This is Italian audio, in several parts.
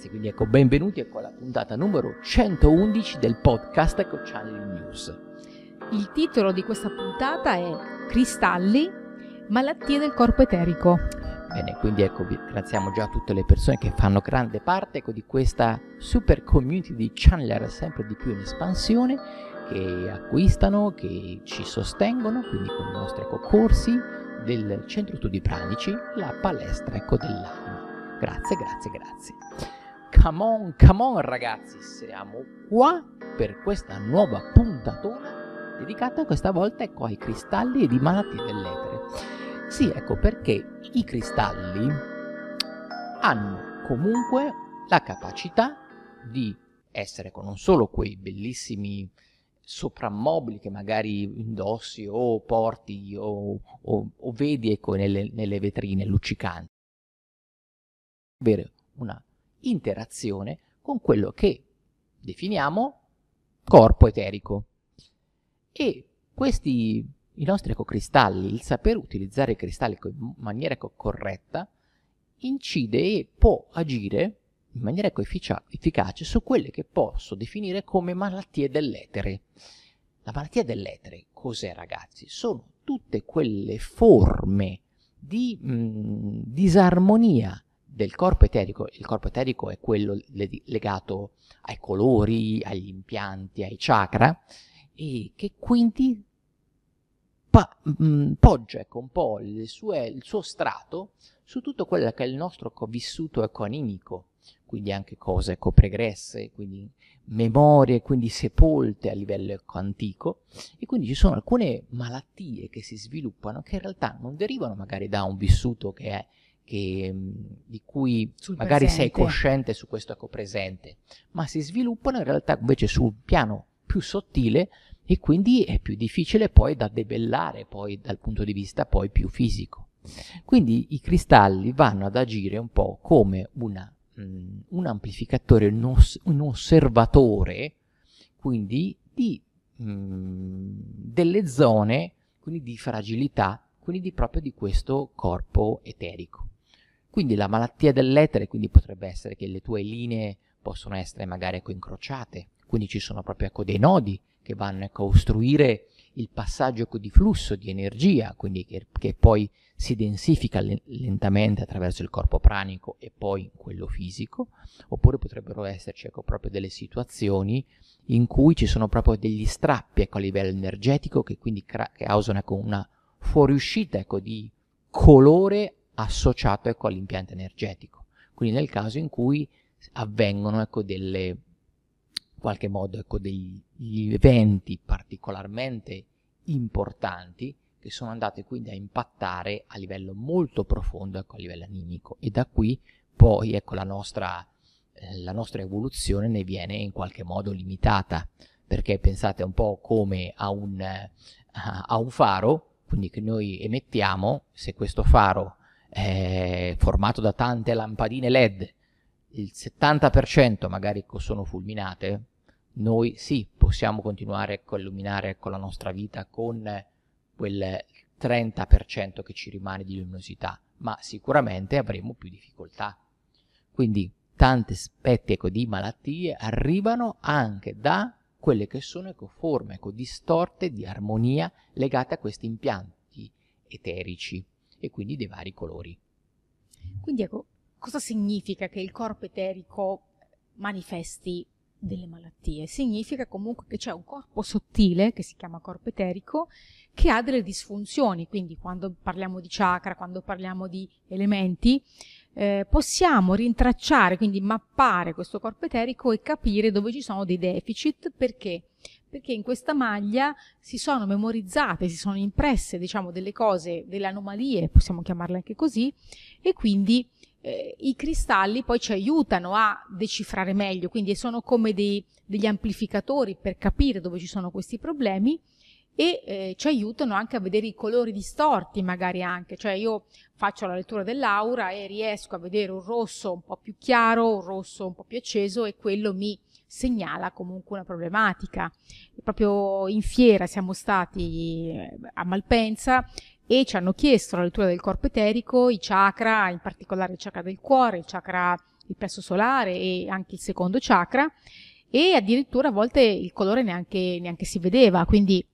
ragazzi, quindi ecco benvenuti ecco alla puntata numero 111 del podcast ecco Channeling News. Il titolo di questa puntata è Cristalli, malattie del corpo eterico. Bene, quindi ecco, ringraziamo già tutte le persone che fanno grande parte ecco, di questa super community di channeler sempre di più in espansione, che acquistano, che ci sostengono, quindi con i nostri ecco, corsi del Centro Studi Pranici, la palestra ecco, dell'anima. Grazie, grazie, grazie. Come on, come on ragazzi, siamo qua per questa nuova puntatona dedicata questa volta ecco, ai cristalli e di malattie dell'etere. Sì, ecco perché i cristalli hanno comunque la capacità di essere con non solo quei bellissimi soprammobili che magari indossi o porti o, o, o vedi ecco, nelle, nelle vetrine luccicanti, avere una interazione con quello che definiamo corpo eterico. E questi i nostri ecocristalli, il saper utilizzare i cristalli in maniera corretta, incide e può agire in maniera effic- efficace su quelle che posso definire come malattie dell'etere. La malattia dell'etere cos'è ragazzi? Sono tutte quelle forme di mh, mm, disarmonia del corpo eterico. Il corpo eterico è quello legato ai colori, agli impianti, ai chakra e che quindi mm, poggia ecco, un po' sue, il suo strato su tutto quello che è il nostro vissuto ecoanimico, quindi anche cose ecco, pregresse, quindi memorie, quindi sepolte a livello ecco, antico, e quindi ci sono alcune malattie che si sviluppano che in realtà non derivano magari da un vissuto che è che, mm, di cui sul magari presente. sei cosciente su questo ecco presente, ma si sviluppano in realtà invece sul piano più sottile e quindi è più difficile poi da debellare poi dal punto di vista poi più fisico. Quindi i cristalli vanno ad agire un po' come una, um, un amplificatore, un, os- un, osservatore, quindi di, um, delle zone quindi di fragilità, quindi di, proprio di questo corpo eterico. Quindi la malattia dell'etere quindi potrebbe essere che le tue linee possono essere magari ecco, incrociate, quindi ci sono proprio ecco, dei nodi che vanno ecco, a costruire il passaggio ecco, di flusso di energia, quindi che, che poi si densifica lentamente attraverso il corpo pranico e poi quello fisico, oppure potrebbero esserci ecco, proprio delle situazioni in cui ci sono proprio degli strappi ecco, a livello energetico che quindi causano ecco, una fuoriuscita ecco, di colore associato ecco, all'impianto energetico. Quindi nel caso in cui avvengono ecco, delle qualche modo ecco, degli eventi particolarmente importanti che sono andati quindi a impattare a livello molto profondo, ecco, a livello animico e da qui poi ecco, la, nostra, eh, la nostra evoluzione ne viene in qualche modo limitata perché pensate un po' come a un, a un faro quindi che noi emettiamo se questo faro è formato da tante lampadine led il 70% magari sono fulminate noi sì, possiamo continuare a illuminare con la nostra vita con quel 30% che ci rimane di luminosità, ma sicuramente avremo più difficoltà. Quindi tanti aspetti ecco, di malattie arrivano anche da quelle che sono ecco, forme ecco, distorte di armonia legate a questi impianti eterici e quindi dei vari colori. Quindi ecco, cosa significa che il corpo eterico manifesti delle malattie. Significa comunque che c'è un corpo sottile, che si chiama corpo eterico, che ha delle disfunzioni. Quindi quando parliamo di chakra, quando parliamo di elementi, eh, possiamo rintracciare, quindi mappare questo corpo eterico e capire dove ci sono dei deficit. Perché? Perché in questa maglia si sono memorizzate, si sono impresse, diciamo, delle cose, delle anomalie, possiamo chiamarle anche così, e quindi eh, i cristalli poi ci aiutano a decifrare meglio, quindi sono come dei, degli amplificatori per capire dove ci sono questi problemi e eh, ci aiutano anche a vedere i colori distorti magari anche, cioè io faccio la lettura dell'aura e riesco a vedere un rosso un po' più chiaro, un rosso un po' più acceso e quello mi segnala comunque una problematica. Proprio in fiera siamo stati eh, a Malpensa e ci hanno chiesto la lettura del corpo eterico, i chakra, in particolare il chakra del cuore, il chakra il plesso solare e anche il secondo chakra e addirittura a volte il colore neanche, neanche si vedeva, quindi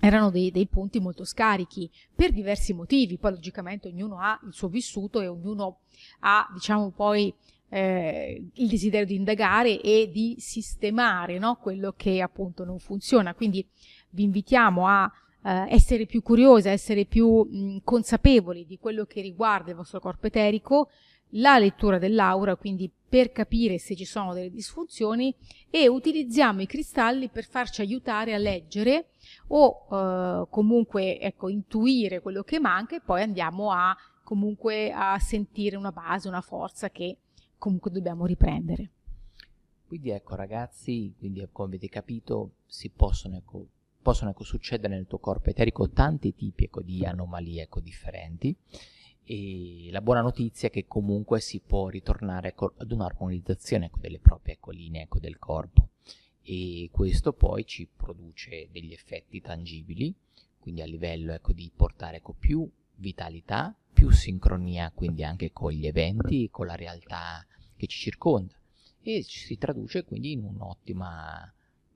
erano dei, dei, punti molto scarichi per diversi motivi. Poi logicamente ognuno ha il suo vissuto e ognuno ha, diciamo, poi eh, il desiderio di indagare e di sistemare no? quello che appunto non funziona. Quindi vi invitiamo a eh, essere più curiosi, a essere più mh, consapevoli di quello che riguarda il vostro corpo eterico, la lettura dell'aura, quindi per capire se ci sono delle disfunzioni e utilizziamo i cristalli per farci aiutare a leggere o eh, comunque ecco, intuire quello che manca e poi andiamo a comunque a sentire una base, una forza che comunque dobbiamo riprendere. Quindi ecco ragazzi, quindi come avete capito, si possono, ecco, possono ecco, succedere nel tuo corpo eterico tanti tipi ecco, di anomalie ecco, differenti e la buona notizia è che comunque si può ritornare ecco, ad un'armonizzazione ecco, delle proprie ecco, linee del corpo. E questo poi ci produce degli effetti tangibili, quindi a livello ecco, di portare più vitalità, più sincronia quindi anche con gli eventi, con la realtà che ci circonda. E si traduce quindi in un'ottima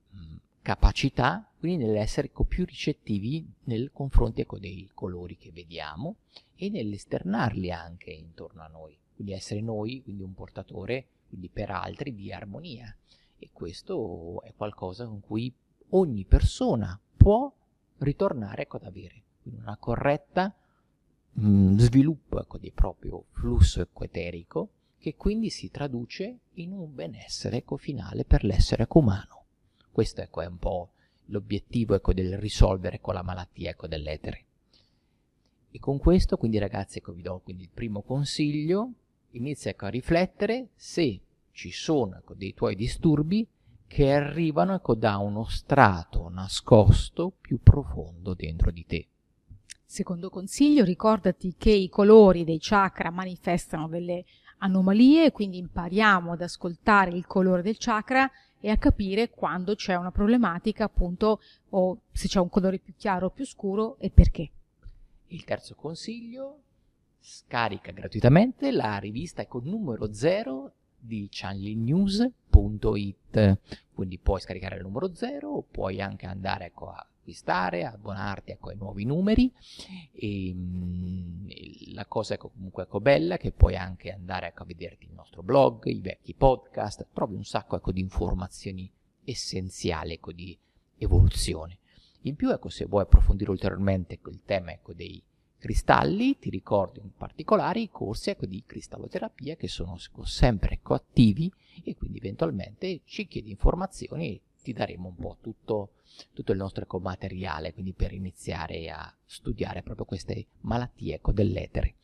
mh, capacità quindi nell'essere più ricettivi nei confronti ecco, dei colori che vediamo e nell'esternarli anche intorno a noi, quindi essere noi quindi un portatore quindi per altri di armonia e questo è qualcosa con cui ogni persona può ritornare ecco, ad avere quindi una corretta mh, mm, sviluppo ecco, del proprio flusso equeterico che quindi si traduce in un benessere ecco, finale per l'essere umano. Questo ecco, è un po' l'obiettivo ecco, del risolvere con la malattia ecco, dell'etere. E con questo, quindi ragazzi, ecco, vi do quindi il primo consiglio, inizia ecco, a riflettere se ci sono ecco, dei tuoi disturbi che arrivano ecco, da uno strato nascosto più profondo dentro di te. Secondo consiglio, ricordati che i colori dei chakra manifestano delle anomalie, quindi impariamo ad ascoltare il colore del chakra e a capire quando c'è una problematica, appunto, o se c'è un colore più chiaro o più scuro e perché. Il terzo consiglio, scarica gratuitamente la rivista con numero 0 di channelnews.it. Quindi puoi scaricare il numero 0 o puoi anche andare ecco, a acquistare, abbonarti ecco, ai nuovi numeri e mh, la cosa ecco, comunque ecco, bella è che puoi anche andare ecco, a vederti il nostro blog, i vecchi podcast, trovi un sacco ecco, di informazioni essenziali ecco, di evoluzione. In più, ecco, se vuoi approfondire ulteriormente il tema ecco, dei cristalli, ti ricordo in particolare i corsi ecco, di cristalloterapia che sono sempre ecco, attivi e quindi eventualmente ci chiedi informazioni ti daremo un po' tutto tutto il nostro ecco, materiale, quindi per iniziare a studiare proprio queste malattie ecco, dell'etere.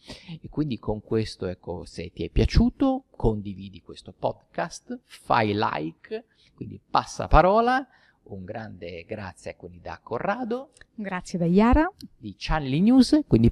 E quindi con questo, ecco, se ti è piaciuto, condividi questo podcast, fai like, quindi passa parola. Un grande grazie quindi da Corrado. Grazie da Iara. Di channelnews, quindi